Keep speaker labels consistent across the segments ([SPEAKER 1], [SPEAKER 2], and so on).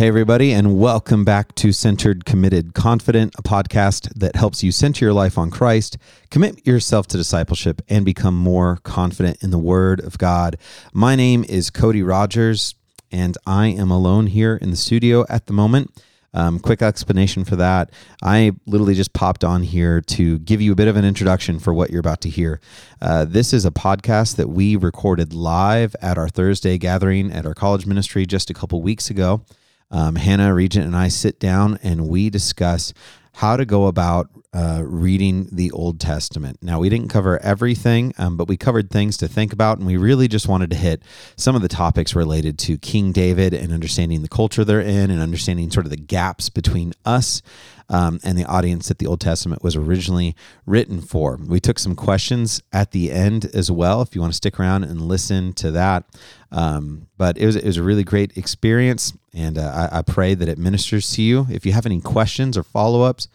[SPEAKER 1] Hey, everybody, and welcome back to Centered, Committed, Confident, a podcast that helps you center your life on Christ, commit yourself to discipleship, and become more confident in the Word of God. My name is Cody Rogers, and I am alone here in the studio at the moment. Um, quick explanation for that. I literally just popped on here to give you a bit of an introduction for what you're about to hear. Uh, this is a podcast that we recorded live at our Thursday gathering at our college ministry just a couple weeks ago. Um, Hannah, Regent, and I sit down and we discuss how to go about uh, reading the Old Testament. Now, we didn't cover everything, um, but we covered things to think about, and we really just wanted to hit some of the topics related to King David and understanding the culture they're in and understanding sort of the gaps between us um, and the audience that the Old Testament was originally written for. We took some questions at the end as well, if you want to stick around and listen to that. Um, but it was, it was a really great experience, and uh, I, I, pray that it ministers to you. If you have any questions or follow ups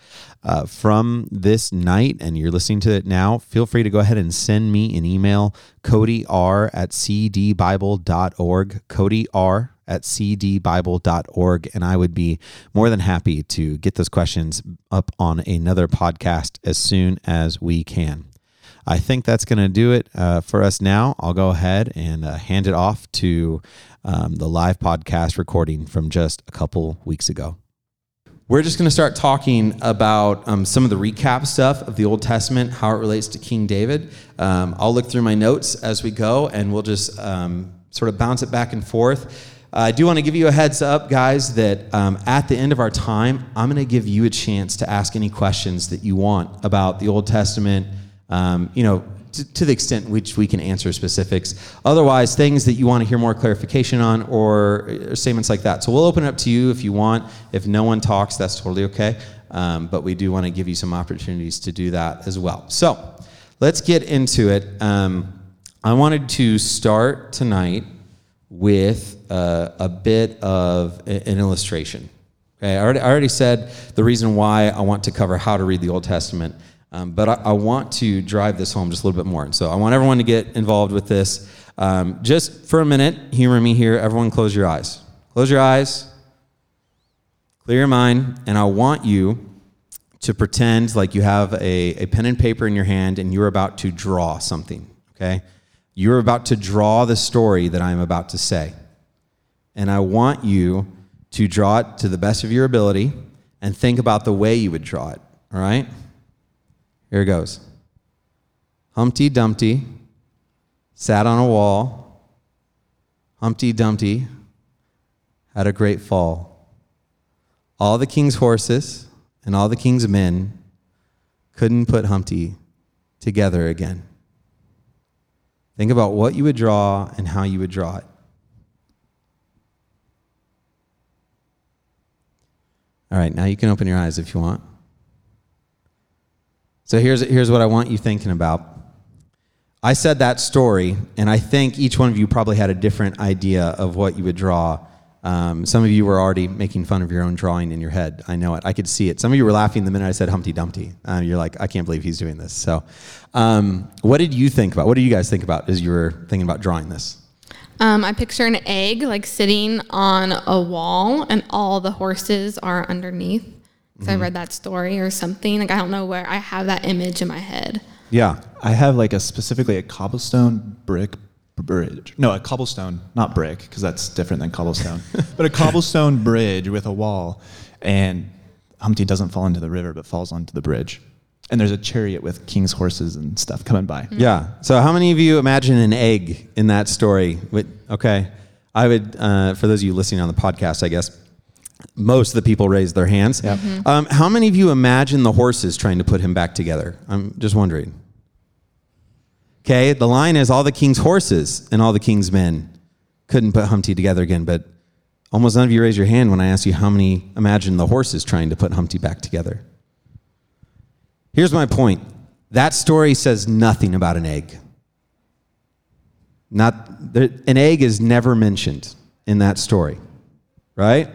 [SPEAKER 1] uh, from this night and you're listening to it now, feel free to go ahead and send me an email, Cody R at cdbible.org, Cody R at cdbible.org. And I would be more than happy to get those questions up on another podcast as soon as we can. I think that's going to do it uh, for us now. I'll go ahead and uh, hand it off to um, the live podcast recording from just a couple weeks ago. We're just going to start talking about um, some of the recap stuff of the Old Testament, how it relates to King David. Um, I'll look through my notes as we go, and we'll just um, sort of bounce it back and forth. I do want to give you a heads up, guys, that um, at the end of our time, I'm going to give you a chance to ask any questions that you want about the Old Testament, um, you know, to, to, the extent which we can answer specifics. Otherwise, things that you want to hear more clarification on or, or statements like that. So we'll open it up to you if you want. If no one talks, that's totally okay. Um, but we do want to give you some opportunities to do that as well. So let's get into it. Um, I wanted to start tonight with uh, a bit of an illustration. Okay, I already, I already said the reason why I want to cover how to read the Old Testament, um, but I, I, want to drive this home just a little bit more. And So I want everyone to get involved with this. Um, just for a minute, humor me here. Everyone, close your eyes. Close your eyes, clear your mind, and I want you to pretend like you have a, a pen and paper in your hand and you're about to draw something. Okay? You're about to draw the story that I'm about to say. And I want you to draw it to the best of your ability and think about the way you would draw it. All right? Here it goes Humpty Dumpty sat on a wall. Humpty Dumpty had a great fall. All the king's horses and all the king's men couldn't put Humpty together again. Think about what you would draw and how you would draw it. All right, now you can open your eyes if you want. So here's, here's what I want you thinking about. I said that story, and I think each one of you probably had a different idea of what you would draw. Um, some of you were already making fun of your own drawing in your head. I know it. I could see it. Some of you were laughing the minute I said Humpty Dumpty. Uh, you're like, I can't believe he's doing this. So, um, what did you think about? What did you guys think about as you were thinking about drawing this?
[SPEAKER 2] Um, I picture an egg like sitting on a wall, and all the horses are underneath. Because mm-hmm. I read that story or something. Like I don't know where I have that image in my head.
[SPEAKER 1] Yeah,
[SPEAKER 3] I have like a specifically a cobblestone brick bridge. No, a cobblestone, not brick, because that's different than cobblestone. but a cobblestone bridge with a wall, and Humpty doesn't fall into the river, but falls onto the bridge. And there's a chariot with king's horses and stuff coming by.
[SPEAKER 1] Mm-hmm. Yeah. So how many of you imagine an egg in that story? Okay. I would, uh, for those of you listening on the podcast, I guess most of the people raised their hands. Yep. Um, how many of you imagine the horses trying to put him back together? I'm just wondering. Okay, the line is all the king's horses and all the king's men couldn't put Humpty together again, but almost none of you raise your hand when I ask you how many imagine the horses trying to put Humpty back together. Here's my point that story says nothing about an egg. Not, an egg is never mentioned in that story, right?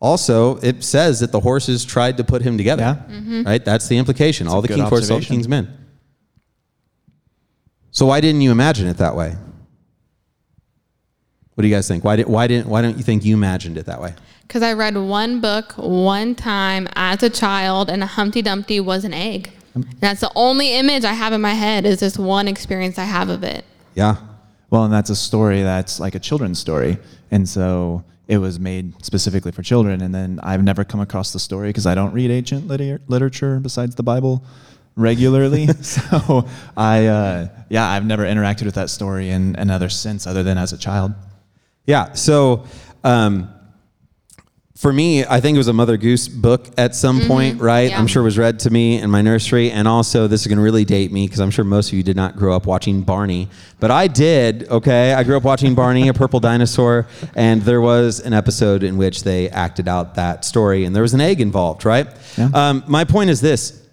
[SPEAKER 1] Also, it says that the horses tried to put him together.
[SPEAKER 3] Yeah. Mm-hmm.
[SPEAKER 1] Right? That's the implication. That's all the king's horses, all the king's men. So why didn't you imagine it that way? What do you guys think? Why did why didn't why don't you think you imagined it that way?
[SPEAKER 2] Because I read one book one time as a child, and a Humpty Dumpty was an egg. And that's the only image I have in my head is this one experience I have of it.
[SPEAKER 1] Yeah.
[SPEAKER 3] Well, and that's a story that's like a children's story. And so it was made specifically for children. And then I've never come across the story because I don't read ancient liter- literature besides the Bible regularly. so I, uh, yeah, I've never interacted with that story in another sense other than as a child.
[SPEAKER 1] Yeah. So, um, for me, I think it was a Mother Goose book at some point, right?
[SPEAKER 2] Yeah.
[SPEAKER 1] I'm sure it was read to me in my nursery. And also, this is going to really date me because I'm sure most of you did not grow up watching Barney. But I did, okay? I grew up watching Barney, a purple dinosaur. And there was an episode in which they acted out that story, and there was an egg involved, right?
[SPEAKER 3] Yeah.
[SPEAKER 1] Um, my point is this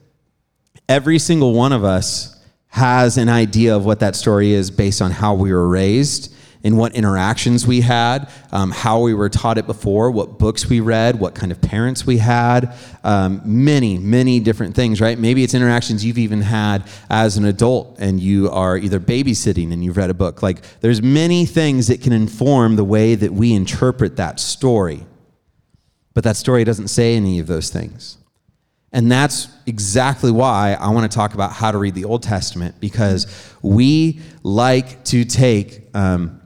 [SPEAKER 1] every single one of us has an idea of what that story is based on how we were raised and what interactions we had, um, how we were taught it before, what books we read, what kind of parents we had, um, many, many different things, right? Maybe it's interactions you've even had as an adult and you are either babysitting and you've read a book. Like there's many things that can inform the way that we interpret that story. But that story doesn't say any of those things. And that's exactly why I want to talk about how to read the Old Testament because we like to take um,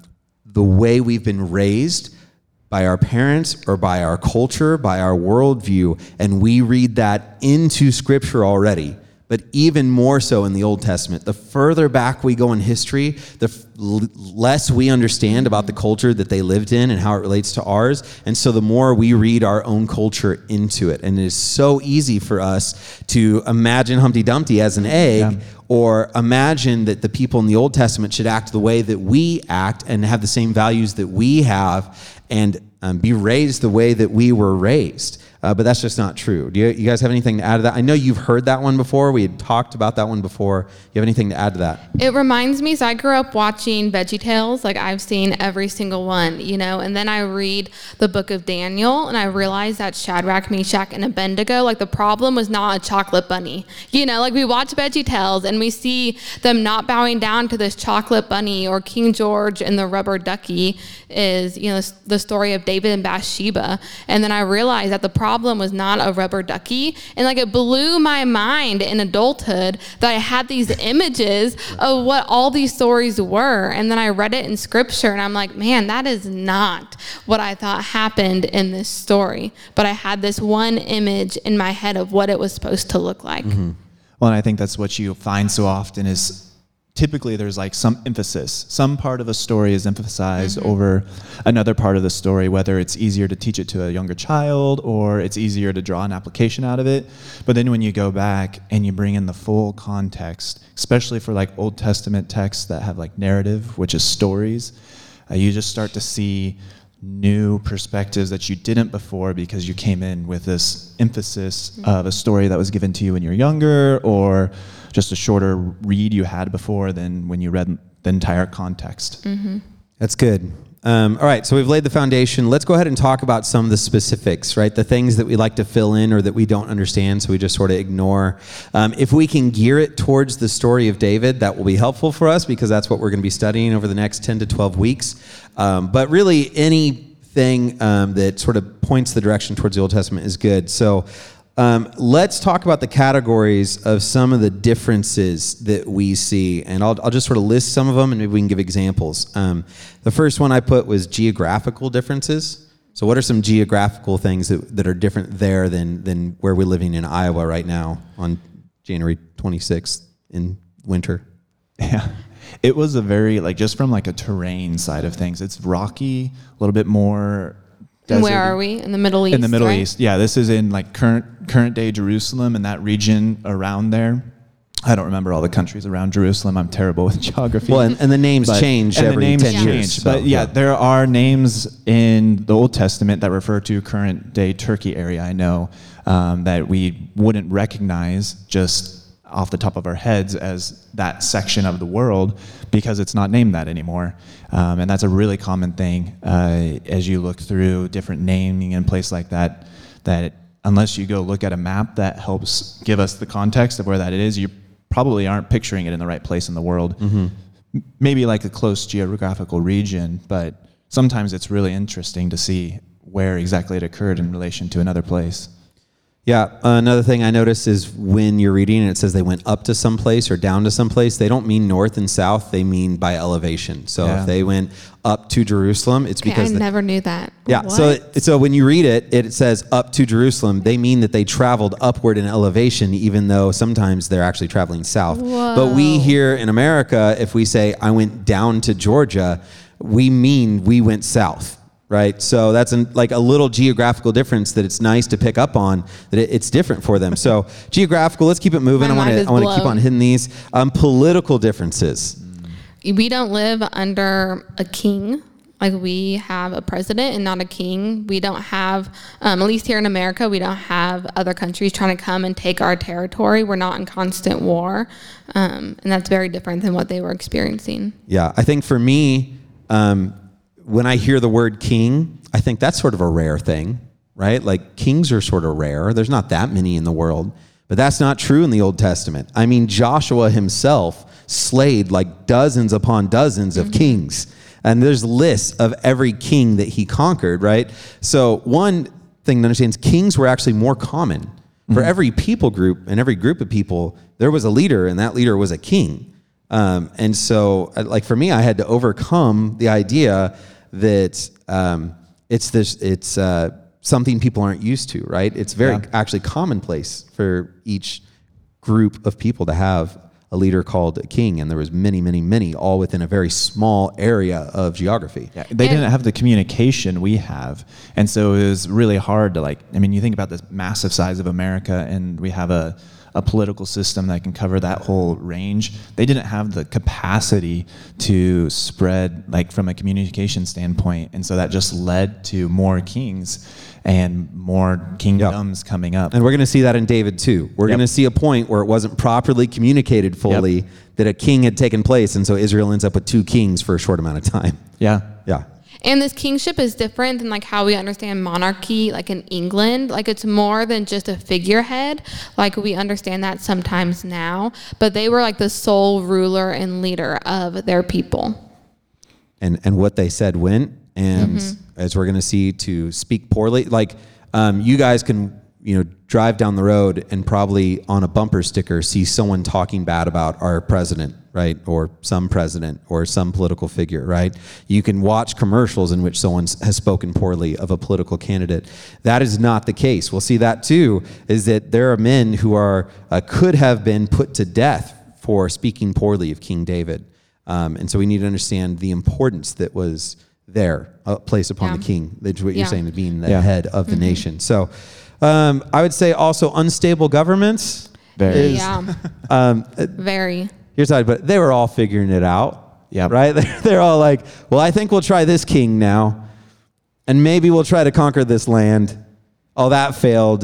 [SPEAKER 1] the way we've been raised by our parents or by our culture, by our worldview, and we read that into Scripture already. But even more so in the Old Testament. The further back we go in history, the f- less we understand about the culture that they lived in and how it relates to ours. And so the more we read our own culture into it. And it is so easy for us to imagine Humpty Dumpty as an egg or imagine that the people in the Old Testament should act the way that we act and have the same values that we have and um, be raised the way that we were raised. Uh, but that's just not true. Do you, you guys have anything to add to that? I know you've heard that one before. We had talked about that one before. You have anything to add to that?
[SPEAKER 2] It reminds me, so I grew up watching Veggie Tales. Like I've seen every single one, you know, and then I read the book of Daniel and I realized that Shadrach, Meshach, and Abednego, like the problem was not a chocolate bunny. You know, like we watch Veggie Tales and we see them not bowing down to this chocolate bunny or King George and the rubber ducky is, you know, the story of David and Bathsheba. And then I realized that the problem was not a rubber ducky. And like it blew my mind in adulthood that I had these images of what all these stories were. And then I read it in scripture and I'm like, man, that is not what I thought happened in this story. But I had this one image in my head of what it was supposed to look like. Mm-hmm.
[SPEAKER 3] Well, and I think that's what you find so often is typically there's like some emphasis. Some part of a story is emphasized over another part of the story, whether it's easier to teach it to a younger child or it's easier to draw an application out of it. But then when you go back and you bring in the full context, especially for like Old Testament texts that have like narrative, which is stories, uh, you just start to see new perspectives that you didn't before because you came in with this emphasis of a story that was given to you when you were younger or just a shorter read you had before than when you read the entire context.
[SPEAKER 1] That's good. Um, all right, so we've laid the foundation. Let's go ahead and talk about some of the specifics, right? The things that we like to fill in or that we don't understand, so we just sort of ignore. Um, if we can gear it towards the story of David, that will be helpful for us because that's what we're going to be studying over the next 10 to 12 weeks. Um, but really, anything um, that sort of points the direction towards the Old Testament is good. So um, let's talk about the categories of some of the differences that we see. And I'll, I'll just sort of list some of them and maybe we can give examples. Um, the first one I put was geographical differences. So, what are some geographical things that, that are different there than, than where we're living in Iowa right now on January 26th in winter?
[SPEAKER 3] Yeah. It was a very like just from like a terrain side of things. It's rocky, a little bit more
[SPEAKER 2] And where are we? In the Middle East.
[SPEAKER 3] in the Middle
[SPEAKER 2] right?
[SPEAKER 3] East. Yeah, this is in like current current day Jerusalem and that region around there. I don't remember all the countries around Jerusalem. I'm terrible with geography.
[SPEAKER 1] Well, and, and the names
[SPEAKER 3] But-
[SPEAKER 1] change
[SPEAKER 3] and the
[SPEAKER 1] every
[SPEAKER 3] names
[SPEAKER 1] 10
[SPEAKER 3] change.
[SPEAKER 1] years. so,
[SPEAKER 3] but yeah, there are names in the Old Testament that refer to current day Turkey area. I know um, that we wouldn't recognize just off the top of our heads as that section of the world because it's not named that anymore. Um, and that's a really common thing uh, as you look through different naming and place like that. That unless you go look at a map that helps give us the context of where that is, you probably aren't picturing it in the right place in the world. M- Maybe like a close geographical region, but sometimes it's really interesting to see where exactly it occurred in relation to another place.
[SPEAKER 1] Yeah, another thing I noticed is when you're reading and it says they went up to some place or down to some place, they don't mean north and south, they mean by elevation. So
[SPEAKER 3] Yeah.
[SPEAKER 1] if they went up to Jerusalem, it's
[SPEAKER 2] Okay,
[SPEAKER 1] because
[SPEAKER 2] I
[SPEAKER 1] the-
[SPEAKER 2] never knew that.
[SPEAKER 1] Yeah. So
[SPEAKER 2] What?
[SPEAKER 1] so when you read it, it says up to Jerusalem. They mean that they traveled upward in elevation, even though sometimes they're actually traveling south. But we here in America, if we say I went down to Georgia, we mean we went south. Right, so that's an, like a little geographical difference that it's nice to pick up on. That it, it's different for them. So geographical. Let's keep it moving.
[SPEAKER 2] My
[SPEAKER 1] I want to I want to keep on hitting these um, political differences.
[SPEAKER 2] we don't live under a king. Like we have a president and not a king. We don't have, um, at least here in America, we don't have other countries trying to come and take our territory. We're not in constant war, um, and that's very different than what they were experiencing.
[SPEAKER 1] Yeah, I think for me, um, when I hear the word king, I think that's sort of a rare thing, right? Like kings are sort of rare. There's not that many in the world, but that's not true in the Old Testament. I mean, Joshua himself slayed like dozens upon dozens of mm-hmm. kings, and there's lists of every king that he conquered, right? So one thing to understand is kings were actually more common. For mm-hmm. every people group and every group of people, there was a leader, and that leader was a king. Um, and so, uh, like for me, I had to overcome the idea that um, it's this, it's uh, something people aren't used to, right? It's very
[SPEAKER 3] Yeah.
[SPEAKER 1] actually commonplace for each group of people to have a leader called a king, and there was many, many, many, all within a very small area of geography.
[SPEAKER 3] Yeah, they
[SPEAKER 2] And-
[SPEAKER 3] didn't have the communication we have, and so it was really hard to like. I mean, you think about this massive size of America, and we have a a political system that can cover that whole range. They didn't have the capacity to spread like from a communication standpoint, and so that just led to more kings and more kingdoms coming up.
[SPEAKER 1] And we're going to see that in David too. We're
[SPEAKER 3] Yep.
[SPEAKER 1] going to see a point where it wasn't properly communicated fully
[SPEAKER 3] Yep.
[SPEAKER 1] that a king had taken place, and so Israel ends up with two kings for a short amount of time.
[SPEAKER 3] yeah.
[SPEAKER 2] And this kingship is different than like how we understand monarchy, like in England. Like it's more than just a figurehead. Like we understand that sometimes now, but they were like the sole ruler and leader of their people.
[SPEAKER 1] and and what they said went and as we're going to see to speak poorly like um, you guys can you know drive down the road and probably on a bumper sticker see someone talking bad about our president right or some president or some political figure right you can watch commercials in which someone has spoken poorly of a political candidate that is not the case we'll see that too is that there are men who are uh, could have been put to death for speaking poorly of king david um, and so we need to understand the importance that was there uh, placed upon
[SPEAKER 2] Yeah.
[SPEAKER 1] the king. That's what you're saying, to being the
[SPEAKER 3] Yeah.
[SPEAKER 1] head of the nation. So um, I would say also unstable governments.
[SPEAKER 3] Very.
[SPEAKER 1] is-
[SPEAKER 2] yeah.
[SPEAKER 1] Um,
[SPEAKER 2] Very.
[SPEAKER 1] Here's how, but they were all figuring it out.
[SPEAKER 3] Yeah.
[SPEAKER 1] Right? They're, all like, well, I think we'll try this king now, and maybe we'll try to conquer this land. Oh, that failed.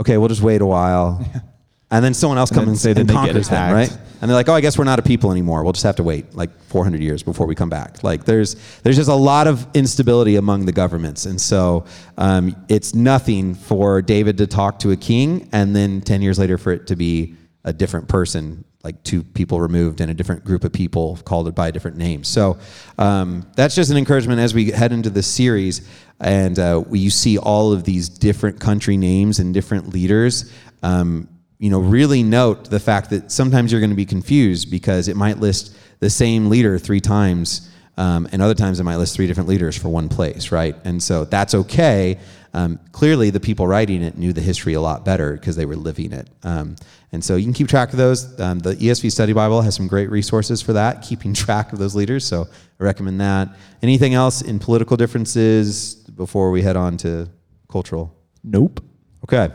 [SPEAKER 1] Okay, we'll just wait a while. And then someone else
[SPEAKER 3] And
[SPEAKER 1] comes
[SPEAKER 3] say
[SPEAKER 1] and,
[SPEAKER 3] that they get
[SPEAKER 1] conquers them, right? And they're like, "Oh, I guess we're not a people anymore. We'll just have to wait like 400 years before we come back." Like, there's there's just a lot of instability among the governments, and so um, it's nothing for David to talk to a king, and then 10 years later for it to be a different person, like two people removed and a different group of people called it by a different name. So um, that's just an encouragement as we head into this series, and uh, we, you see all of these different country names and different leaders. Um, you know, really note the fact that sometimes you're going to be confused because it might list the same leader three times, um, and other times it might list three different leaders for one place, right? And so that's okay. Um, clearly, the people writing it knew the history a lot better because they were living it. Um, and so you can keep track of those. Um, the ESV Study Bible has some great resources for that, keeping track of those leaders. So I recommend that. Anything else in political differences before we head on to cultural?
[SPEAKER 3] Nope.
[SPEAKER 1] Okay.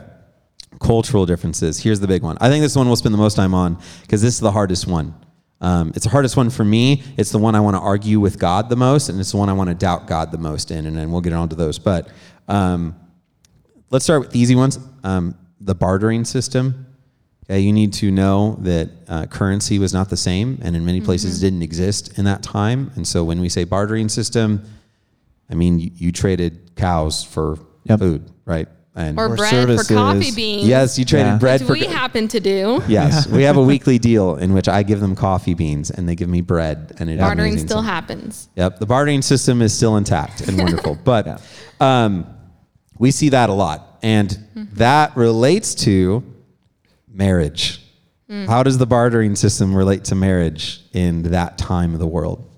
[SPEAKER 1] Cultural differences. Here's the big one. I think this one we'll spend the most time on because this is the hardest one. Um, it's the hardest one for me. It's the one I want to argue with God the most, and it's the one I want to doubt God the most in, and then we'll get on to those. But um, let's start with the easy ones. Um, the bartering system. Okay, you need to know that uh, currency was not the same, and in many places didn't exist in that time. And so when we say bartering system, I mean you, you traded cows for
[SPEAKER 3] Yep.
[SPEAKER 1] food, right? and
[SPEAKER 2] or
[SPEAKER 3] Or
[SPEAKER 2] bread
[SPEAKER 3] services.
[SPEAKER 2] for coffee beans.
[SPEAKER 1] yes, you traded
[SPEAKER 3] Yeah.
[SPEAKER 1] bread
[SPEAKER 2] which
[SPEAKER 1] for.
[SPEAKER 2] we happen to do.
[SPEAKER 1] yes, we have a weekly deal in which I give them coffee beans and they give me bread, and it is
[SPEAKER 2] Bartering still
[SPEAKER 1] So-
[SPEAKER 2] happens.
[SPEAKER 1] Yep, the bartering system is still intact and wonderful, but
[SPEAKER 3] Yeah.
[SPEAKER 1] um, we see that a lot, and
[SPEAKER 2] Mm-hmm.
[SPEAKER 1] that relates to marriage.
[SPEAKER 2] Mm.
[SPEAKER 1] How does the bartering system relate to marriage in that time of the world?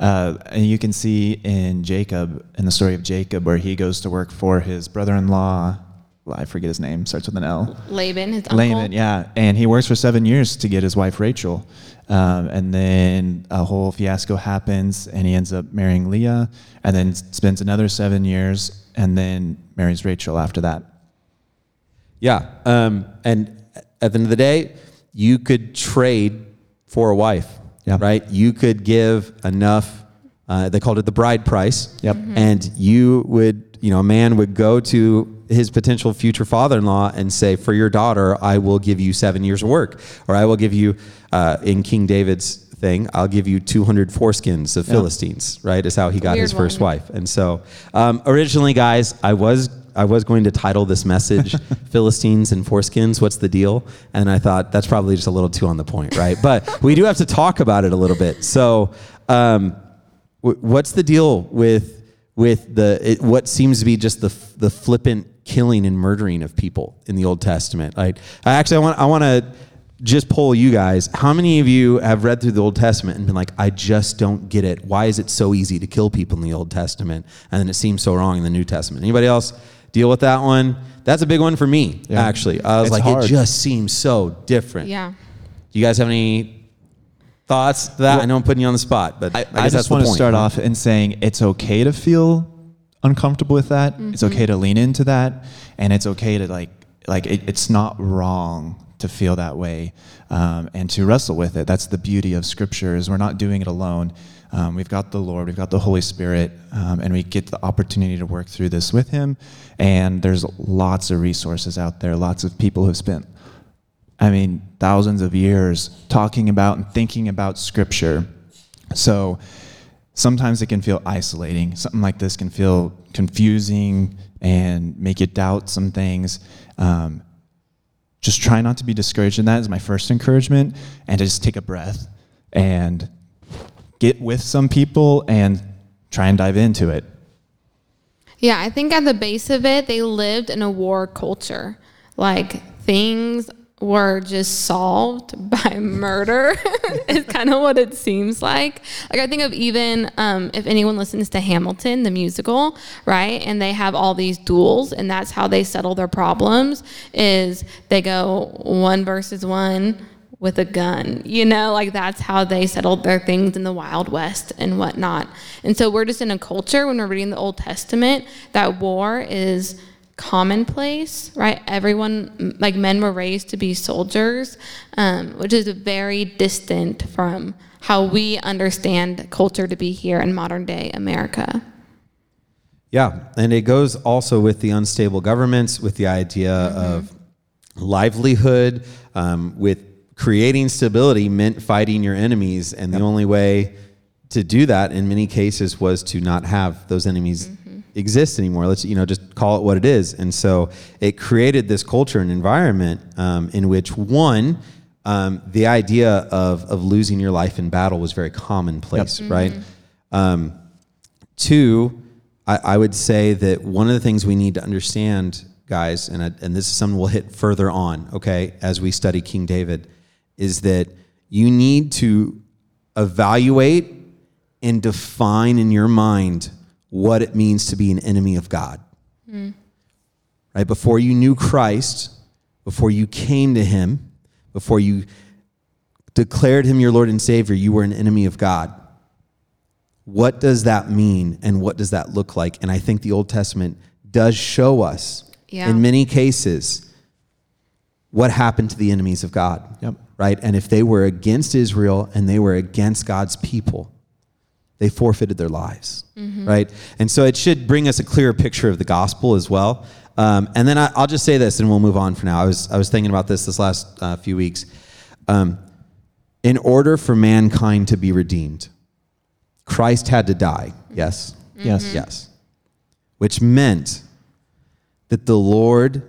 [SPEAKER 3] Uh, and you can see in Jacob, in the story of Jacob, where he goes to work for his brother-in-law. Well, I forget his name. Starts with an L.
[SPEAKER 2] Laban, his uncle.
[SPEAKER 3] Laban, yeah, and he works for seven years to get his wife Rachel, um, and then a whole fiasco happens, and he ends up marrying Leah, and then spends another seven years, and then marries Rachel after that.
[SPEAKER 1] Yeah, um, and at the end of the day, you could trade for a wife,
[SPEAKER 3] Yeah.
[SPEAKER 1] right? You could give enough. Uh, they called it the bride price.
[SPEAKER 3] Yep.
[SPEAKER 1] And you would, you know, a man would go to his potential future father-in-law and say, "For your daughter, I will give you seven years of work, or I will give you, uh, in King David's thing, I'll give you 200 foreskins of Philistines." Right? Is how he got
[SPEAKER 2] Weird
[SPEAKER 1] his first
[SPEAKER 2] one.
[SPEAKER 1] wife. And so, um, originally, guys, I was I was going to title this message "Philistines and Foreskins." What's the deal? And I thought that's probably just a little too on the point, right? But we do have to talk about it a little bit. So, um, w- what's the deal with with the it, what seems to be just the the flippant killing and murdering of people in the Old Testament? Like, I actually I want I want to just poll you guys. How many of you have read through the Old Testament and been like, I just don't get it. Why is it so easy to kill people in the Old Testament and then it seems so wrong in the New Testament? Anybody else deal with that one? That's a big one for me,
[SPEAKER 3] Yeah.
[SPEAKER 1] actually. I was
[SPEAKER 3] It's
[SPEAKER 1] like,
[SPEAKER 3] hard.
[SPEAKER 1] it just seems so different.
[SPEAKER 2] Yeah.
[SPEAKER 1] Do you guys have any thoughts to that? I know I'm putting you on the spot, but I,
[SPEAKER 3] I,
[SPEAKER 1] guess
[SPEAKER 3] I
[SPEAKER 1] that's
[SPEAKER 3] just
[SPEAKER 1] the
[SPEAKER 3] want to start off in saying it's okay to feel uncomfortable with that. It's mm-hmm. okay to lean into that, and it's okay to like like it, it's not wrong to feel that way um, and to wrestle with it. That's the beauty of Scripture is we're not doing it alone. Um, we've got the Lord, we've got the Holy Spirit, um, and we get the opportunity to work through this with Him. And there's lots of resources out there, lots of people who've spent I mean, thousands of years talking about and thinking about Scripture. So sometimes it can feel isolating. Something like this can feel confusing and make you doubt some things. Um, just try not to be discouraged in that is my first encouragement, and to just take a breath and get with some people and try and dive into it.
[SPEAKER 2] Yeah, I think at the base of it, they lived in a war culture. Like things were just solved by murder. Is kind of what it seems like. Like i think of even um, if anyone listens to hamilton the musical right and they have all these duels and that's how they settle their problems is they go one versus one with a gun you know? Like that's how they settled their things in the wild west and whatnot. And so we're just in a culture when we're reading the old testament that war is commonplace, right? Everyone, like men were raised to be soldiers, um, which is very distant from how we understand culture to be here in modern day America.
[SPEAKER 1] Yeah, and it goes also with the unstable governments, with the idea of livelihood, um, with creating stability meant fighting your enemies, and the only way to do that in many cases was to not have those enemies exist anymore. Let's you know just call it what it is, and so it created this culture and environment um, in which one. Um, the idea of, of losing your life in battle was very commonplace, right? Um, Two, I, I would say that one of the things we need to understand, guys, and, I, and this is something we'll hit further on, okay, as we study King David, is that you need to evaluate and define in your mind what it means to be an enemy of God. Right? Before you knew Christ, before you came to him, before you declared him your Lord and Savior, you were an enemy of God what does that mean and what does that look like and i think the old testament does show us
[SPEAKER 2] Yeah.
[SPEAKER 1] in many cases what happened to the enemies of god
[SPEAKER 3] Yep.
[SPEAKER 1] right and if they were against israel and they were against god's people they forfeited their lives right and so it should bring us a clearer picture of the gospel as well um, and then I, i'll just say this and we'll move on for now i was, I was thinking about this this last uh, few weeks um, in order for mankind to be redeemed Christ had to die. Yes.
[SPEAKER 3] Yes.
[SPEAKER 1] Yes. Which meant that the Lord,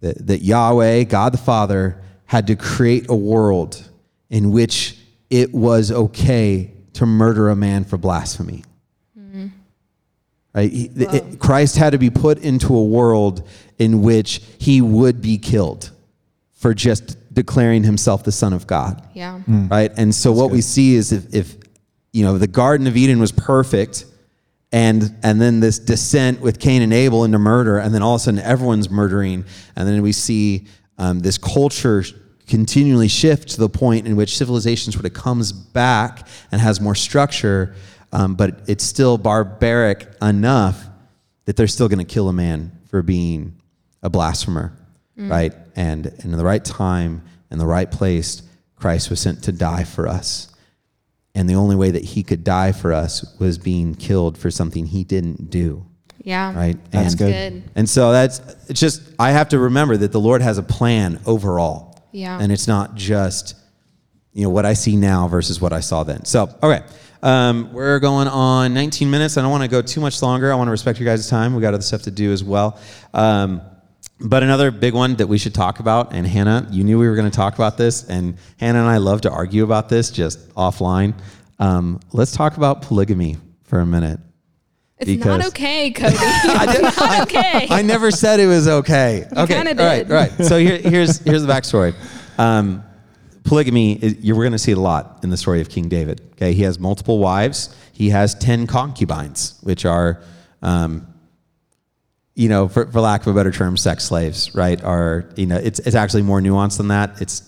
[SPEAKER 1] that, that Yahweh, God the Father, had to create a world in which it was okay to murder a man for blasphemy. Right? He- it- Christ had to be put into a world in which he would be killed for just declaring himself the Son of God
[SPEAKER 2] Yeah.
[SPEAKER 1] right? And so what we see is if, if you know the Garden of Eden was perfect, and and then this descent with Cain and Abel into murder, and then all of a sudden everyone's murdering, and then we see um, this culture continually shift to the point in which civilization sort of comes back and has more structure, um, but it's still barbaric enough that they're still going to kill a man for being a blasphemer, right? And, and in the right time, in the right place, Christ was sent to die for us. And the only way that he could die for us was being killed for something he didn't do,
[SPEAKER 2] Yeah.
[SPEAKER 1] right?
[SPEAKER 3] That's
[SPEAKER 1] and,
[SPEAKER 3] good.
[SPEAKER 2] Good.
[SPEAKER 1] And so that's just I have to remember that the Lord has a plan overall.
[SPEAKER 2] Yeah.
[SPEAKER 1] And it's not just you know what I see now versus what I saw then. So okay. Um, we're going on 19 minutes. I don't want to go too much longer. I want to respect your guys' time. We got other stuff to do as well. Um, but another big one that we should talk about, and Hannah, you knew we were going to talk about this, and Hannah and I love to argue about this just offline. Um, let's talk about polygamy for a minute.
[SPEAKER 2] It's
[SPEAKER 1] Because-
[SPEAKER 2] not okay, Cody. it's not okay.
[SPEAKER 1] I never said it was okay. okay,
[SPEAKER 2] kinda
[SPEAKER 1] all right,
[SPEAKER 2] did.
[SPEAKER 1] all right. So here, here's here's the backstory. Um, polygamy, is, you're going to see it a lot in the story of King David. Okay, he has multiple wives. He has ten concubines, which are, um, you know, for, for lack of a better term, sex slaves. Right? Are you know, it's it's actually more nuanced than that. It's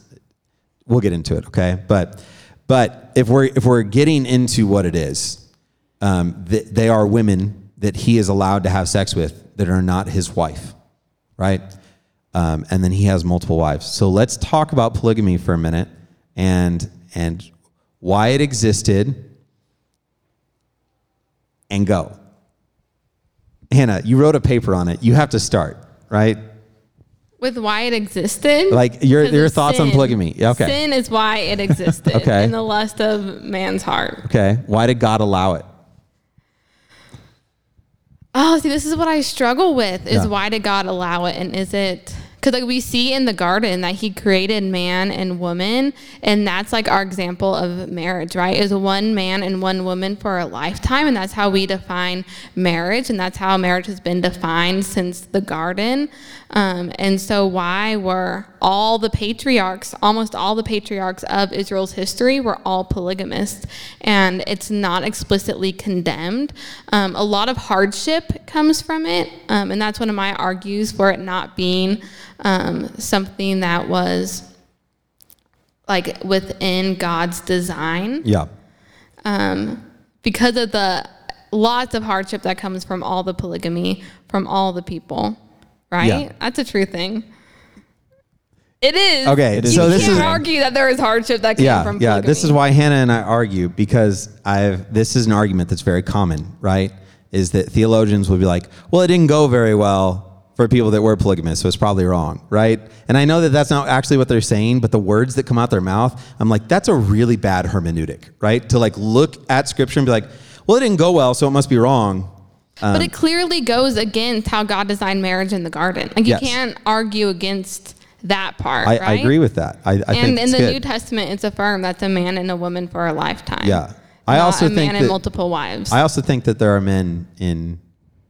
[SPEAKER 1] we'll get into it. Okay, but but if we're if we're getting into what it is, um, th- they are women that he is allowed to have sex with that are not his wife, right? Um, and then he has multiple wives. So let's talk about polygamy for a minute and and why it existed and go. Hannah, you wrote a paper on it. You have to start, right?
[SPEAKER 2] With why it existed.
[SPEAKER 1] Like, your- your thoughts on
[SPEAKER 2] sin.
[SPEAKER 1] polygamy. Okay.
[SPEAKER 2] Sin is why it existed.
[SPEAKER 1] Okay.
[SPEAKER 2] In the lust of man's heart.
[SPEAKER 1] Okay. Why did God allow it?
[SPEAKER 2] Oh, see, this is what I struggle with is
[SPEAKER 1] Yeah.
[SPEAKER 2] why did God allow it? And is it because like we see in the garden that he created man and woman, and that's like our example of marriage, right? Is one man and one woman for a lifetime, and that's how we define marriage, and that's how marriage has been defined since the garden. Um, and so, why were all the patriarchs, almost all the patriarchs of Israel's history, were all polygamists, and it's not explicitly condemned. Um, a lot of hardship comes from it, um, and that's one of my argues for it not being um, something that was like within God's design
[SPEAKER 1] Yeah.
[SPEAKER 2] um, because of the lots of hardship that comes from all the polygamy from all the people, right?
[SPEAKER 1] Yeah.
[SPEAKER 2] That's a true thing. It is.
[SPEAKER 1] Okay,
[SPEAKER 2] You
[SPEAKER 1] so this
[SPEAKER 2] can't
[SPEAKER 1] is-
[SPEAKER 2] argue that there is hardship that came
[SPEAKER 1] yeah,
[SPEAKER 2] from
[SPEAKER 1] yeah. This is why Hannah and I argue because I've this is an argument that's very common, right? Is that theologians will be like, well, it didn't go very well for people that were polygamous, so it's probably wrong, right? And I know that that's not actually what they're saying, but the words that come out their mouth, I'm like, that's a really bad hermeneutic, right? To like look at scripture and be like, well, it didn't go well, so it must be wrong.
[SPEAKER 2] Um, but it clearly goes against how God designed marriage in the garden. Like you
[SPEAKER 1] Yes.
[SPEAKER 2] can't argue against that part.
[SPEAKER 1] I, I agree with that. I, I think
[SPEAKER 2] and in the
[SPEAKER 1] good.
[SPEAKER 2] New Testament, it's affirmed that's a man and a woman for a lifetime.
[SPEAKER 1] Yeah. I also
[SPEAKER 2] a
[SPEAKER 1] think
[SPEAKER 2] man and
[SPEAKER 1] that-
[SPEAKER 2] multiple wives.
[SPEAKER 1] I also think that there are men in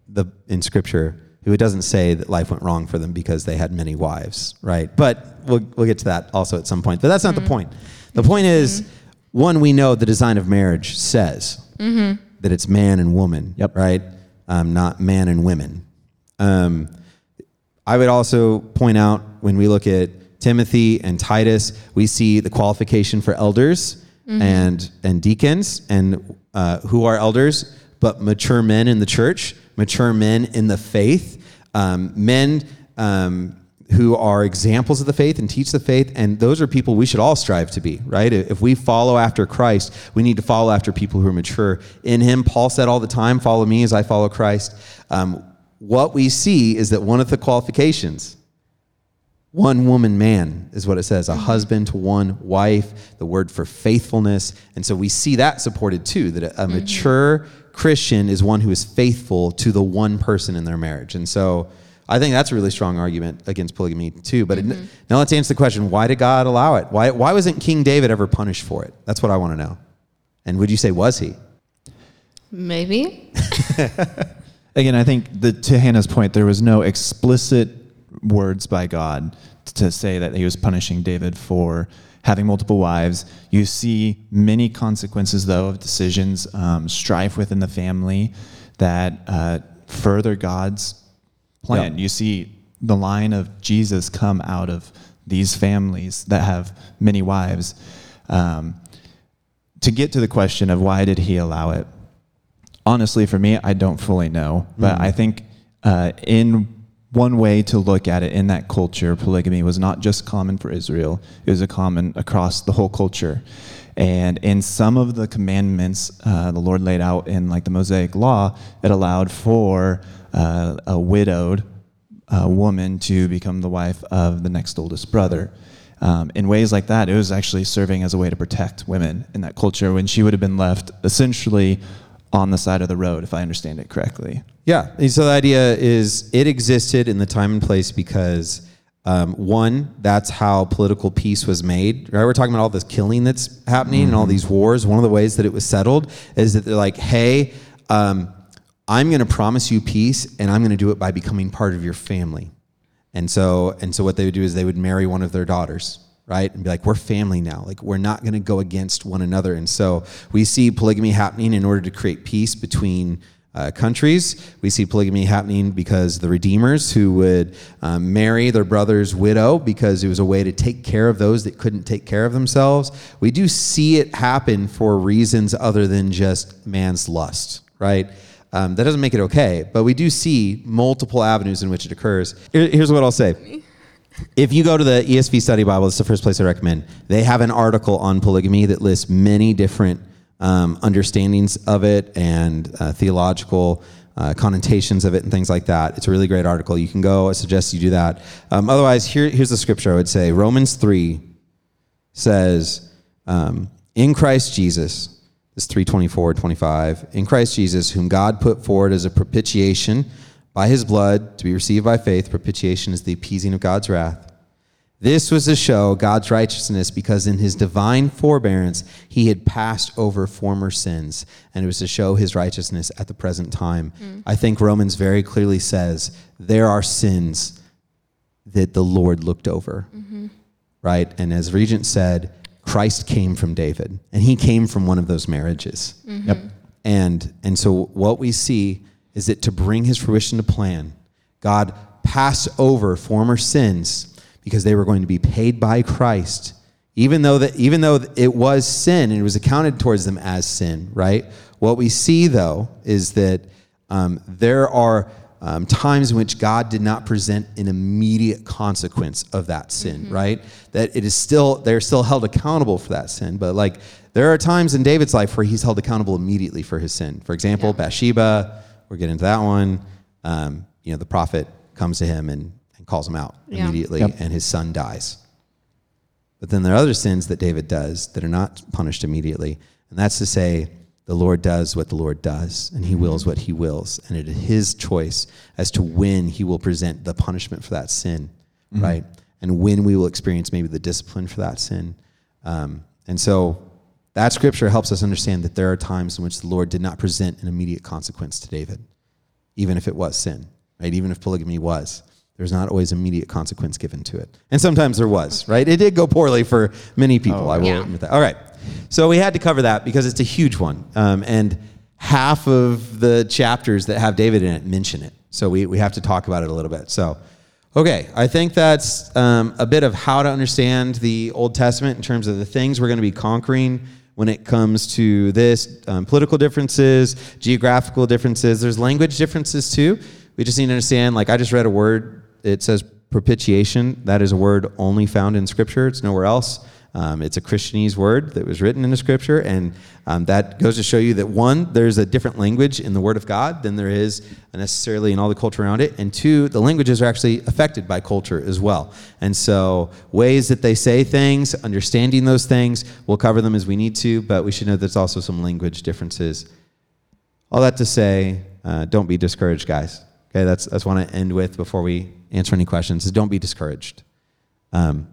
[SPEAKER 1] the in scripture who it doesn't say that life went wrong for them because they had many wives, right? But we'll we'll get to that also at some point. But that's not the point. The point is one we know the design of marriage says that it's man and woman,
[SPEAKER 3] Yep.
[SPEAKER 1] right? Um, not man and women. Um, I would also point out when we look at Timothy and Titus, we see the qualification for elders and and deacons and uh, who are elders, but mature men in the church, mature men in the faith, um, men um, who are examples of the faith and teach the faith, and those are people we should all strive to be, right? If we follow after Christ, we need to follow after people who are mature in Him. Paul said all the time, "Follow me as I follow Christ." Um, what we see is that one of the qualifications one woman man is what it says a husband to one wife the word for faithfulness and so we see that supported too that a, a mature christian is one who is faithful to the one person in their marriage and so I think that's a really strong argument against polygamy too. But
[SPEAKER 2] Mm-hmm.
[SPEAKER 1] now let's answer the question: Why did God allow it? Why why wasn't King David ever punished for it? That's what I want to know. And would you say was he?
[SPEAKER 2] Maybe.
[SPEAKER 3] Again, I think the, to Hannah's point, there was no explicit words by God to say that he was punishing David for having multiple wives. You see many consequences, though, of decisions, um, strife within the family that uh, further God's plan.
[SPEAKER 1] Yeah.
[SPEAKER 3] You see the line of Jesus come out of these families that have many wives. Um, to get to the question of why did he allow it, honestly, for me, I don't fully know. But I think uh, in one way to look at it in that culture, polygamy was not just common for Israel, it was a common across the whole culture. And in some of the commandments uh, the Lord laid out in like the Mosaic law, it allowed for uh, a widowed uh, woman to become the wife of the next oldest brother. Um, in ways like that, it was actually serving as a way to protect women in that culture when she would have been left essentially on the side of the road, if I understand it correctly.
[SPEAKER 1] Yeah. And so the idea is it existed in the time and place because um, one, that's how political peace was made. Right? We're talking about all this killing that's happening and all these wars. One of the ways that it was settled is that they're like, hey, um, I'm going to promise you peace, and I'm going to do it by becoming part of your family. And so, and so, what they would do is they would marry one of their daughters, right, and be like, "We're family now. Like, we're not going to go against one another." And so, we see polygamy happening in order to create peace between uh, countries. We see polygamy happening because the redeemers who would um, marry their brother's widow because it was a way to take care of those that couldn't take care of themselves. We do see it happen for reasons other than just man's lust, right? Um, that doesn't make it okay, but we do see multiple avenues in which it occurs. Here- Here's what I'll say. If you go to the ESV Study Bible, it's the first place I recommend. They have an article on polygamy that lists many different um, understandings of it and uh, theological uh, connotations of it and things like that. It's a really great article. You can go. I suggest you do that. Um, otherwise, here, here's the scripture I would say Romans 3 says, um, In Christ Jesus, this is 324, 25, in Christ Jesus, whom God put forward as a propitiation by his blood to be received by faith. Propitiation is the appeasing of God's wrath. This was to show God's righteousness because in his divine forbearance he had passed over former sins, and it was to show his righteousness at the present time. Mm. I think Romans very clearly says there are sins that the Lord looked over, mm-hmm. right? And as Regent said, Christ came from David, and he came from one of those marriages. Mm-hmm.
[SPEAKER 3] Yep.
[SPEAKER 1] And and so what we see is that to bring his fruition to plan, God passed over former sins because they were going to be paid by Christ. Even though that even though it was sin and it was accounted towards them as sin, right? What we see though is that um, there are um, times in which God did not present an immediate consequence of that sin, right? That it is still they're still held accountable for that sin, but like there are times in David's life where he's held accountable immediately for his sin. For example, Bathsheba. We'll get into that one. Um, you know, the prophet comes to him and, and calls him out
[SPEAKER 2] Yeah.
[SPEAKER 1] immediately,
[SPEAKER 3] Yep.
[SPEAKER 1] and his son dies. But then there are other sins that David does that are not punished immediately. And that's to say, the Lord does what the Lord does, and he wills what he wills. And it is his choice as to when he will present the punishment for that sin, right? And when we will experience maybe the discipline for that sin. Um, and so that scripture helps us understand that there are times in which the Lord did not present an immediate consequence to David, even if it was sin, right? Even if polygamy was. There's not always immediate consequence given to it. And sometimes there was, right? It did go poorly for many people, I will
[SPEAKER 2] Yeah.
[SPEAKER 1] admit that. All right. So we had to cover that because it's a huge one. Um, and half of the chapters that have David in it mention it. So we, we have to talk about it a little bit. So, okay, I think that's um, a bit of how to understand the Old Testament in terms of the things we're going to be conquering when it comes to this um, political differences, geographical differences. There's language differences too. We just need to understand, like, I just read a word, it says propitiation. That is a word only found in Scripture, it's nowhere else. Um, it's a Christianese word that was written in the scripture, and um, that goes to show you that one, there's a different language in the Word of God than there is necessarily in all the culture around it, and two, the languages are actually affected by culture as well. And so, ways that they say things, understanding those things, we'll cover them as we need to, but we should know there's also some language differences. All that to say, uh, don't be discouraged, guys. Okay, that's that's what I end with before we answer any questions. Is don't be discouraged. Um,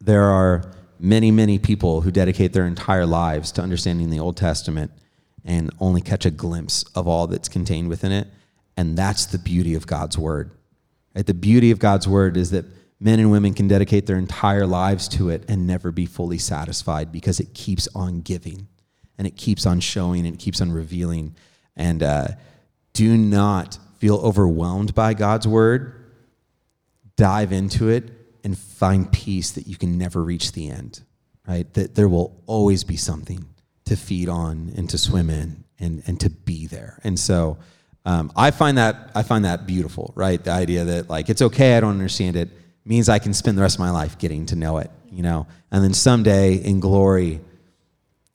[SPEAKER 1] there are many, many people who dedicate their entire lives to understanding the Old Testament and only catch a glimpse of all that's contained within it. And that's the beauty of God's word. Right? The beauty of God's word is that men and women can dedicate their entire lives to it and never be fully satisfied because it keeps on giving and it keeps on showing and it keeps on revealing. And uh, do not feel overwhelmed by God's word. Dive into it and find peace that you can never reach the end, right? That there will always be something to feed on and to swim in and, and to be there. And so um, I find that I find that beautiful, right? The idea that like it's okay, I don't understand it, means I can spend the rest of my life getting to know it, you know, and then someday in glory,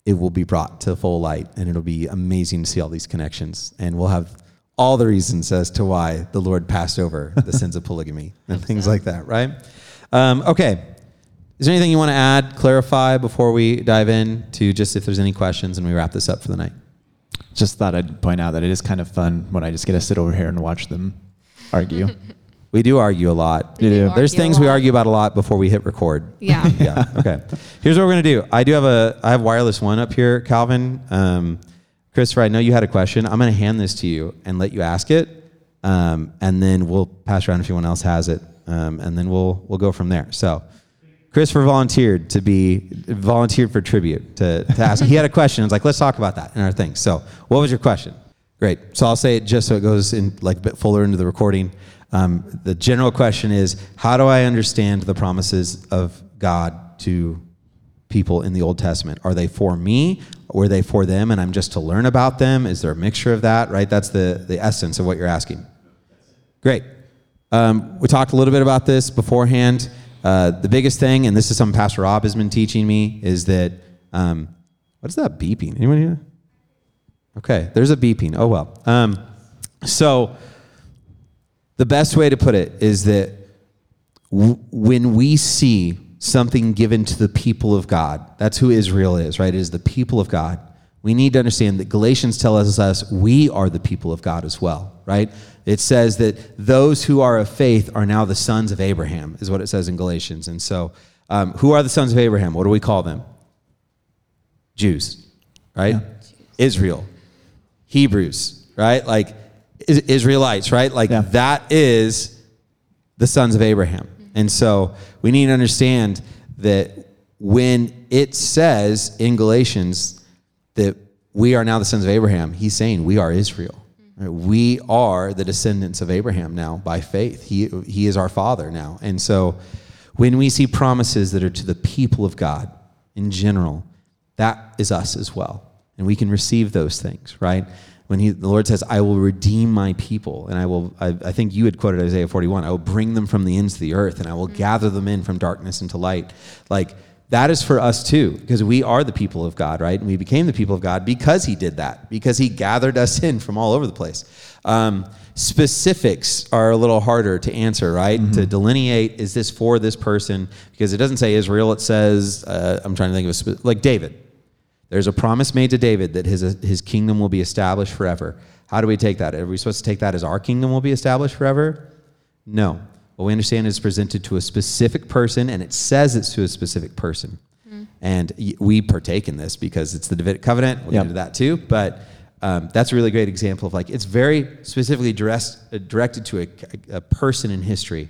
[SPEAKER 1] it will be brought to full light, and it'll be amazing to see all these connections, and we'll have all the reasons as to why the Lord passed over the sins of polygamy and things like that, right? Um, okay. Is there anything you want to add, clarify before we dive in to just if there's any questions and we wrap this up for the night?
[SPEAKER 3] Just thought I'd point out that it is kind of fun when I just get to sit over here and watch them argue.
[SPEAKER 1] We do argue a lot.
[SPEAKER 2] We do
[SPEAKER 1] There's
[SPEAKER 2] argue
[SPEAKER 1] things we argue about a lot before we hit record.
[SPEAKER 2] Yeah.
[SPEAKER 1] yeah. Okay. Here's what we're gonna do. I do have a I have wireless one up here, Calvin. Um, Christopher, I know you had a question. I'm gonna hand this to you and let you ask it, um, and then we'll pass around if anyone else has it, um, and then we'll we'll go from there. So. Christopher volunteered to be volunteered for tribute to, to ask. he had a question. I was like, let's talk about that in our thing. So, what was your question? Great. So I'll say it just so it goes in like a bit fuller into the recording. Um, the general question is, how do I understand the promises of God to people in the Old Testament? Are they for me? Are they for them and I'm just to learn about them? Is there a mixture of that? Right? That's the, the essence of what you're asking. Great. Um, we talked a little bit about this beforehand. Uh, the biggest thing, and this is something Pastor Rob has been teaching me, is that um, what is that beeping? Anyone here? Okay, there's a beeping. Oh well. Um, so the best way to put it is that w- when we see something given to the people of God, that's who Israel is, right? It is the people of God. We need to understand that Galatians tells us we are the people of God as well, right? It says that those who are of faith are now the sons of Abraham, is what it says in Galatians. And so, um, who are the sons of Abraham? What do we call them? Jews, right? Israel, Hebrews, right? Like Is- Israelites, right? Like
[SPEAKER 3] Yeah.
[SPEAKER 1] that is the sons of Abraham. And so we need to understand that when it says in Galatians that we are now the sons of Abraham, he's saying we are Israel. We are the descendants of Abraham now by faith. He, he is our father now. And so when we see promises that are to the people of God in general, that is us as well. And we can receive those things, right? When he, the Lord says, I will redeem my people, and I will, I, I think you had quoted Isaiah 41, I will bring them from the ends of the earth, and I will mm. gather them in from darkness into light. Like, that is for us too, because we are the people of God, right? And we became the people of God because He did that, because He gathered us in from all over the place. Um, specifics are a little harder to answer, right? To delineate, is this for this person? Because it doesn't say Israel, it says, uh, I'm trying to think of a, spe- like David. There's a promise made to David that his, his kingdom will be established forever. How do we take that? Are we supposed to take that as our kingdom will be established forever? No. What we understand is presented to a specific person, and it says it's to a specific person. And we partake in this because it's the Davidic covenant. We'll
[SPEAKER 3] Yep.
[SPEAKER 1] get into that too. But um, that's a really great example of like, it's very specifically dressed, uh, directed to a, a person in history.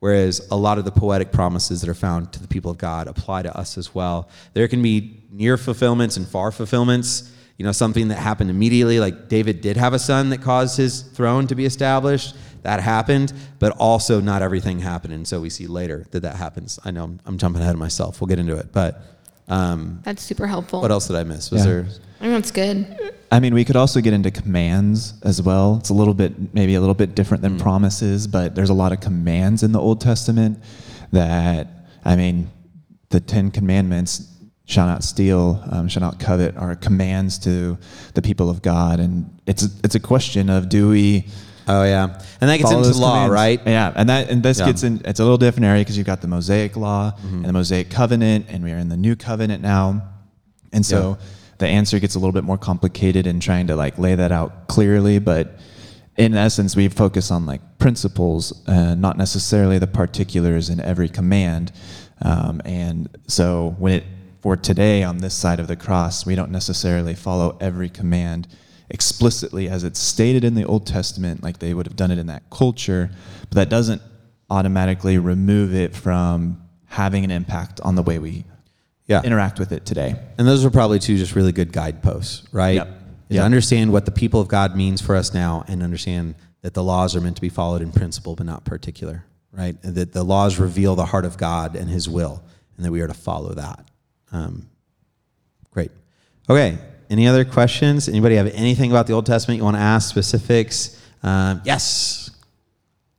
[SPEAKER 1] Whereas a lot of the poetic promises that are found to the people of God apply to us as well. There can be near fulfillments and far fulfillments. You know, something that happened immediately, like David did have a son that caused his throne to be established. That happened, but also not everything happened. And so we see later that that happens. I know I'm, I'm jumping ahead of myself. We'll get into it. But um,
[SPEAKER 2] That's super helpful.
[SPEAKER 1] what else did I miss? Was
[SPEAKER 3] Yeah.
[SPEAKER 1] there?
[SPEAKER 2] I think that's good.
[SPEAKER 3] I mean, we could also get into commands as well. It's a little bit, maybe a little bit different than promises, but there's a lot of commands in the Old Testament that, I mean, the Ten Commandments, shall not steal, um, shall not covet, are commands to the people of God. And it's, it's a question of do we
[SPEAKER 1] Oh, yeah. And that gets
[SPEAKER 3] follow
[SPEAKER 1] into
[SPEAKER 3] those
[SPEAKER 1] law,
[SPEAKER 3] commands?
[SPEAKER 1] right?
[SPEAKER 3] Yeah, and that and this
[SPEAKER 1] Yeah.
[SPEAKER 3] gets in. It's a little different area because you've got the Mosaic law
[SPEAKER 1] Mm-hmm.
[SPEAKER 3] and the Mosaic covenant, and we are in the new covenant now, and so the answer gets a little bit more complicated in trying to like lay that out clearly. But in essence, we focus on like principles, uh, not necessarily the particulars in every command. Um, and so when it for today on this side of the cross, we don't necessarily follow every command explicitly as it's stated in the Old Testament, like they would have done it in that culture, but that doesn't automatically remove it from having an impact on the way we
[SPEAKER 1] Yeah.
[SPEAKER 3] interact with it today.
[SPEAKER 1] And those are probably two just really good guideposts, right?
[SPEAKER 3] Yep. Yep.
[SPEAKER 1] understand what the people of God means for us now and understand that the laws are meant to be followed in principle but not particular, right? And that the laws reveal the heart of God and his will and that we are to follow that. Um, great. Okay. Any other questions? Anybody have anything about the Old Testament you want to ask? Specifics? Um, yes.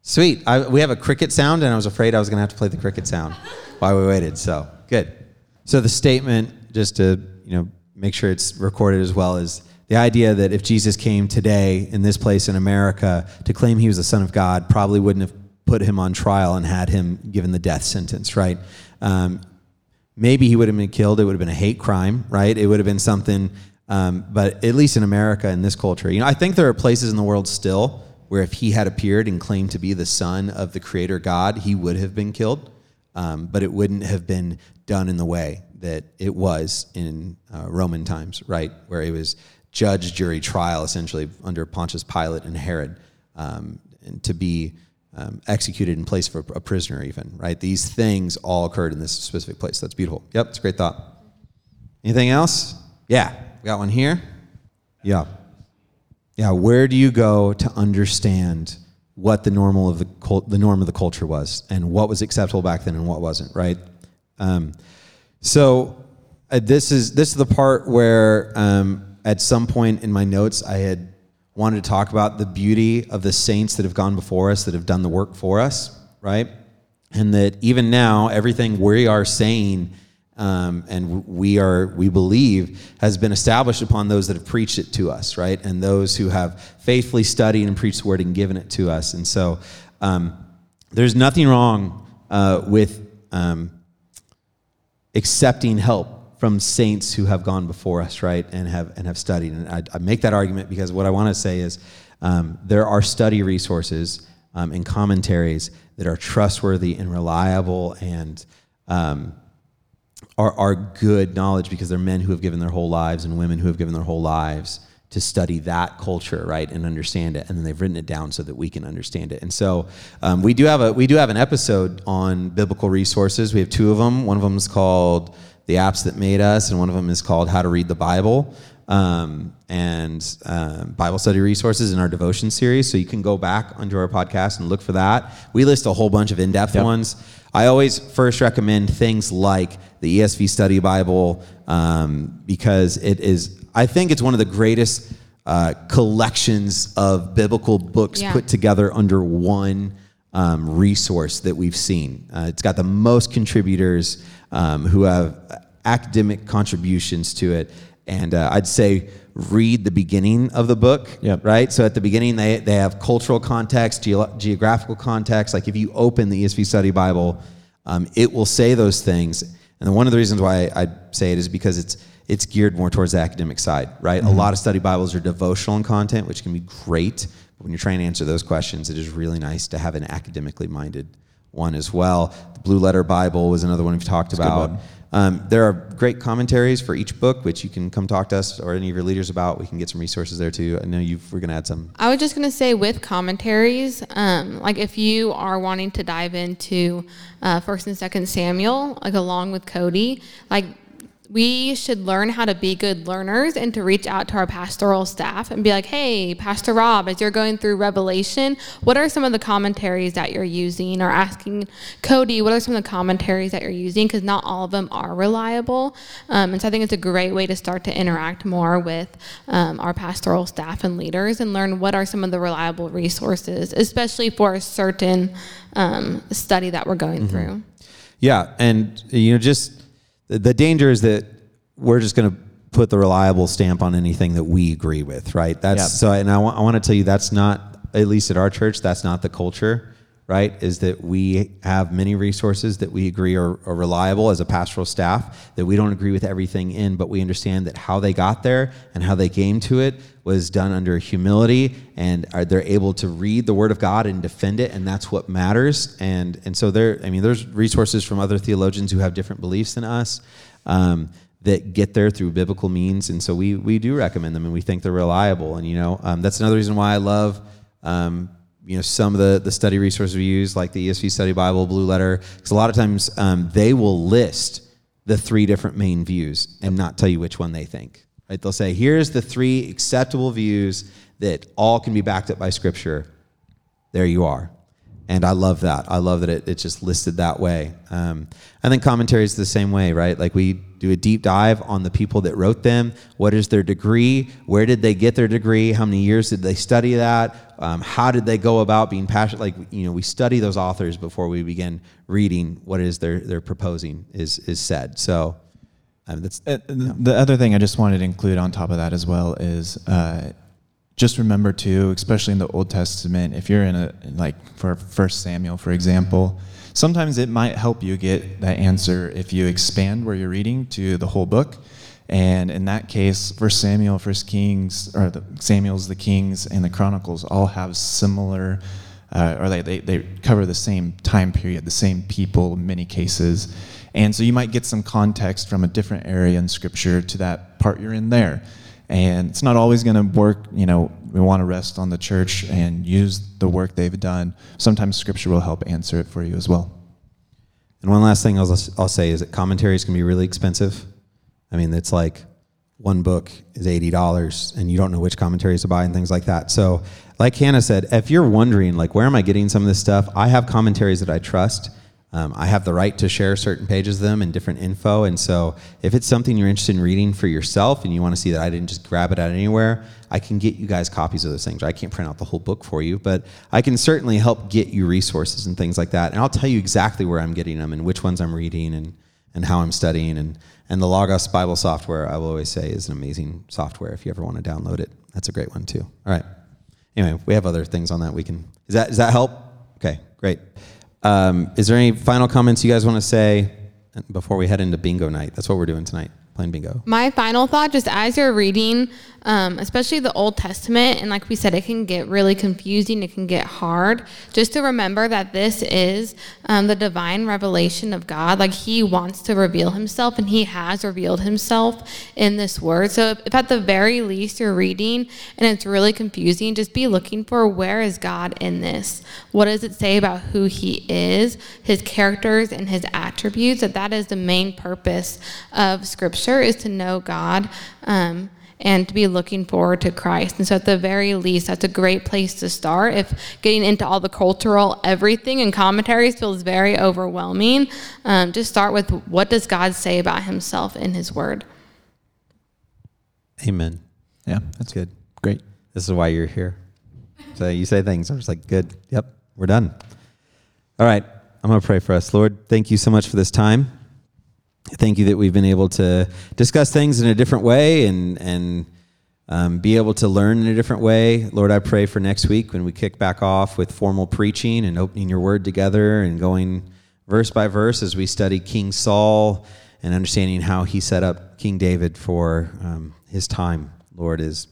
[SPEAKER 1] Sweet. I, we have a cricket sound, and I was afraid I was going to have to play the cricket sound while we waited. So good. So the statement, just to you know, make sure it's recorded as well, is the idea that if Jesus came today in this place in America to claim he was the Son of God, probably wouldn't have put him on trial and had him given the death sentence, right? Um, maybe he would have been killed. It would have been a hate crime, right? It would have been something. Um, but at least in America, in this culture, you know, I think there are places in the world still where if he had appeared and claimed to be the son of the Creator God, he would have been killed. Um, but it wouldn't have been done in the way that it was in uh, Roman times, right? Where it was judge, jury, trial, essentially under Pontius Pilate and Herod, um, and to be um, executed in place for a prisoner, even, right? These things all occurred in this specific place. That's beautiful. Yep, it's a great thought. Anything else? Yeah, we got one here. Yeah. Yeah, where do you go to understand what the normal of the cult, the norm of the culture was and what was acceptable back then and what wasn't, right? Um, so uh, this is this is the part where um, at some point in my notes I had wanted to talk about the beauty of the saints that have gone before us that have done the work for us, right? And that even now everything we are saying um, and we are we believe has been established upon those that have preached it to us, right? And those who have faithfully studied and preached the word and given it to us. And so um, there's nothing wrong uh, with um, accepting help from saints who have gone before us, right, and have and have studied. And I, I make that argument because what I want to say is um, there are study resources um, and commentaries that are trustworthy and reliable and um, are, are good knowledge because they're men who have given their whole lives and women who have given their whole lives to study that culture, right, and understand it, and then they've written it down so that we can understand it. And so um, we do have a we do have an episode on biblical resources. We have two of them. One of them is called "The Apps That Made Us," and one of them is called "How to Read the Bible." Um, and um, Bible study resources in our devotion series. So you can go back onto our podcast and look for that. We list a whole bunch of in depth
[SPEAKER 3] Yep.
[SPEAKER 1] ones. I always first recommend things like the ESV Study Bible um, because it is, I think it's one of the greatest uh, collections of biblical books
[SPEAKER 2] Yeah.
[SPEAKER 1] put together under one um, resource that we've seen. Uh, it's got the most contributors um, who have academic contributions to it. And uh, I'd say read the beginning of the book,
[SPEAKER 3] Yep.
[SPEAKER 1] right? So at the beginning, they, they have cultural context, geo- geographical context. Like if you open the ESV Study Bible, um, it will say those things. And one of the reasons why I say it is because it's it's geared more towards the academic side, right? A lot of study Bibles are devotional in content, which can be great. But when you're trying to answer those questions, it is really nice to have an academically minded one as well. The Blue Letter Bible was another one we've talked
[SPEAKER 3] good
[SPEAKER 1] about. Um, there are great commentaries for each book, which you can come talk to us or any of your leaders about. We can get some resources there too. I know you we're going to add some.
[SPEAKER 2] I was just gonna say with commentaries, um, like if you are wanting to dive into uh, First and Second Samuel, like along with Cody, like we should learn how to be good learners and to reach out to our pastoral staff and be like, "Hey, Pastor Rob, as you're going through Revelation, what are some of the commentaries that you're using?" Or asking Cody, "What are some of the commentaries that you're using?" Because not all of them are reliable, um, and so I think it's a great way to start to interact more with um, our pastoral staff and leaders and learn what are some of the reliable resources, especially for a certain um, study that we're going through.
[SPEAKER 1] Yeah, and you know, just the, danger is that we're just going to put the reliable stamp on anything that we agree with, right? That's
[SPEAKER 3] Yeah.
[SPEAKER 1] so. And I want I want to tell you that's not at least at our church that's not the culture. Right? Is that we have many resources that we agree are, are, reliable as a pastoral staff, that we don't agree with everything in, but we understand that how they got there and how they came to it was done under humility and are they're able to read the word of God and defend it and that's what matters and and so there I mean there's resources from other theologians who have different beliefs than us um, that get there through biblical means and so we we do recommend them and we think they're reliable and you know um, that's another reason why I love um, you know some of the the study resources we use like the ESV Study Bible Blue Letter because a lot of times um, they will list the three different main views and not tell you which one they think Right? They'll say, here's the three acceptable views that all can be backed up by Scripture. There you are. And I love that. I love that it, it's just listed that way. Um, I think commentary is the same way, right? Like we do a deep dive on the people that wrote them. What is their degree? Where did they get their degree? How many years did they study that? Um, how did they go about being passionate? Like, you know, we study those authors before we begin reading what it is they're, they're proposing is, is said. So
[SPEAKER 3] um, that's, uh, The other thing I just wanted to include on top of that as well is uh, just remember too, especially in the Old Testament, if you're in a like for First Samuel, for example, sometimes it might help you get that answer if you expand where you're reading to the whole book. And in that case, First Samuel, First Kings, or the Samuel's, the Kings, and the Chronicles all have similar, uh, or they, they, they cover the same time period, the same people in many cases. And so you might get some context from a different area in Scripture to that part you're in there. And it's not always going to work. You know, we want to rest on the church and use the work they've done. Sometimes Scripture will help answer it for you as well.
[SPEAKER 1] And one last thing I'll, I'll say is that commentaries can be really expensive. I mean, it's like one book is $80 and you don't know which commentaries to buy and things like that. So, like Hannah said, if you're wondering, like, where am I getting some of this stuff? I have commentaries that I trust um, I have the right to share certain pages of them and different info. And so, if it's something you're interested in reading for yourself and you want to see that I didn't just grab it out anywhere, I can get you guys copies of those things. I can't print out the whole book for you, but I can certainly help get you resources and things like that. And I'll tell you exactly where I'm getting them and which ones I'm reading and, and how I'm studying. And, and the Logos Bible software, I will always say, is an amazing software if you ever want to download it. That's a great one, too. All right. Anyway, we have other things on that we can. Is that, does that help? Okay, great. Um, is there any final comments you guys want to say before we head into bingo night? That's what we're doing tonight playing bingo.
[SPEAKER 2] My final thought, just as you're reading, um, especially the Old Testament, and like we said, it can get really confusing, it can get hard. Just to remember that this is um, the divine revelation of God. Like He wants to reveal Himself, and He has revealed Himself in this word. So if, if at the very least you're reading and it's really confusing, just be looking for where is God in this? What does it say about who He is, His characters, and His attributes? That that is the main purpose of Scripture is to know God um, and to be looking forward to Christ. And so, at the very least, that's a great place to start. If getting into all the cultural everything and commentaries feels very overwhelming, um, just start with what does God say about Himself in His Word.
[SPEAKER 1] Amen.
[SPEAKER 3] Yeah, that's good. Great.
[SPEAKER 1] This is why you're here. So you say things. I'm just like, good. Yep, we're done. All right. I'm going to pray for us. Lord, thank you so much for this time thank you that we've been able to discuss things in a different way and and um, be able to learn in a different way. Lord, I pray for next week when we kick back off with formal preaching and opening your word together and going verse by verse as we study King Saul and understanding how he set up King David for um, his time, Lord, as,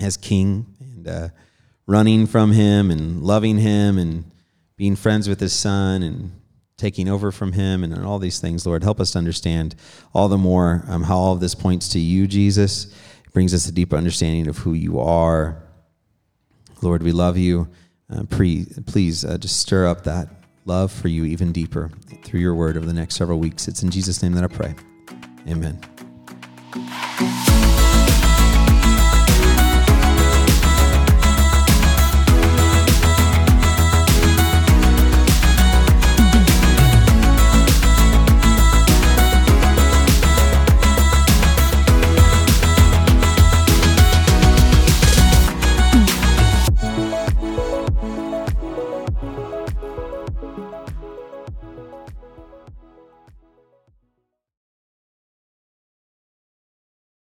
[SPEAKER 1] as king and uh, running from him and loving him and being friends with his son and taking over from him and all these things, Lord. Help us to understand all the more um, how all of this points to you, Jesus. It brings us a deeper understanding of who you are. Lord, we love you. Uh, pre, please uh, just stir up that love for you even deeper through your word over the next several weeks. It's in Jesus' name that I pray. Amen.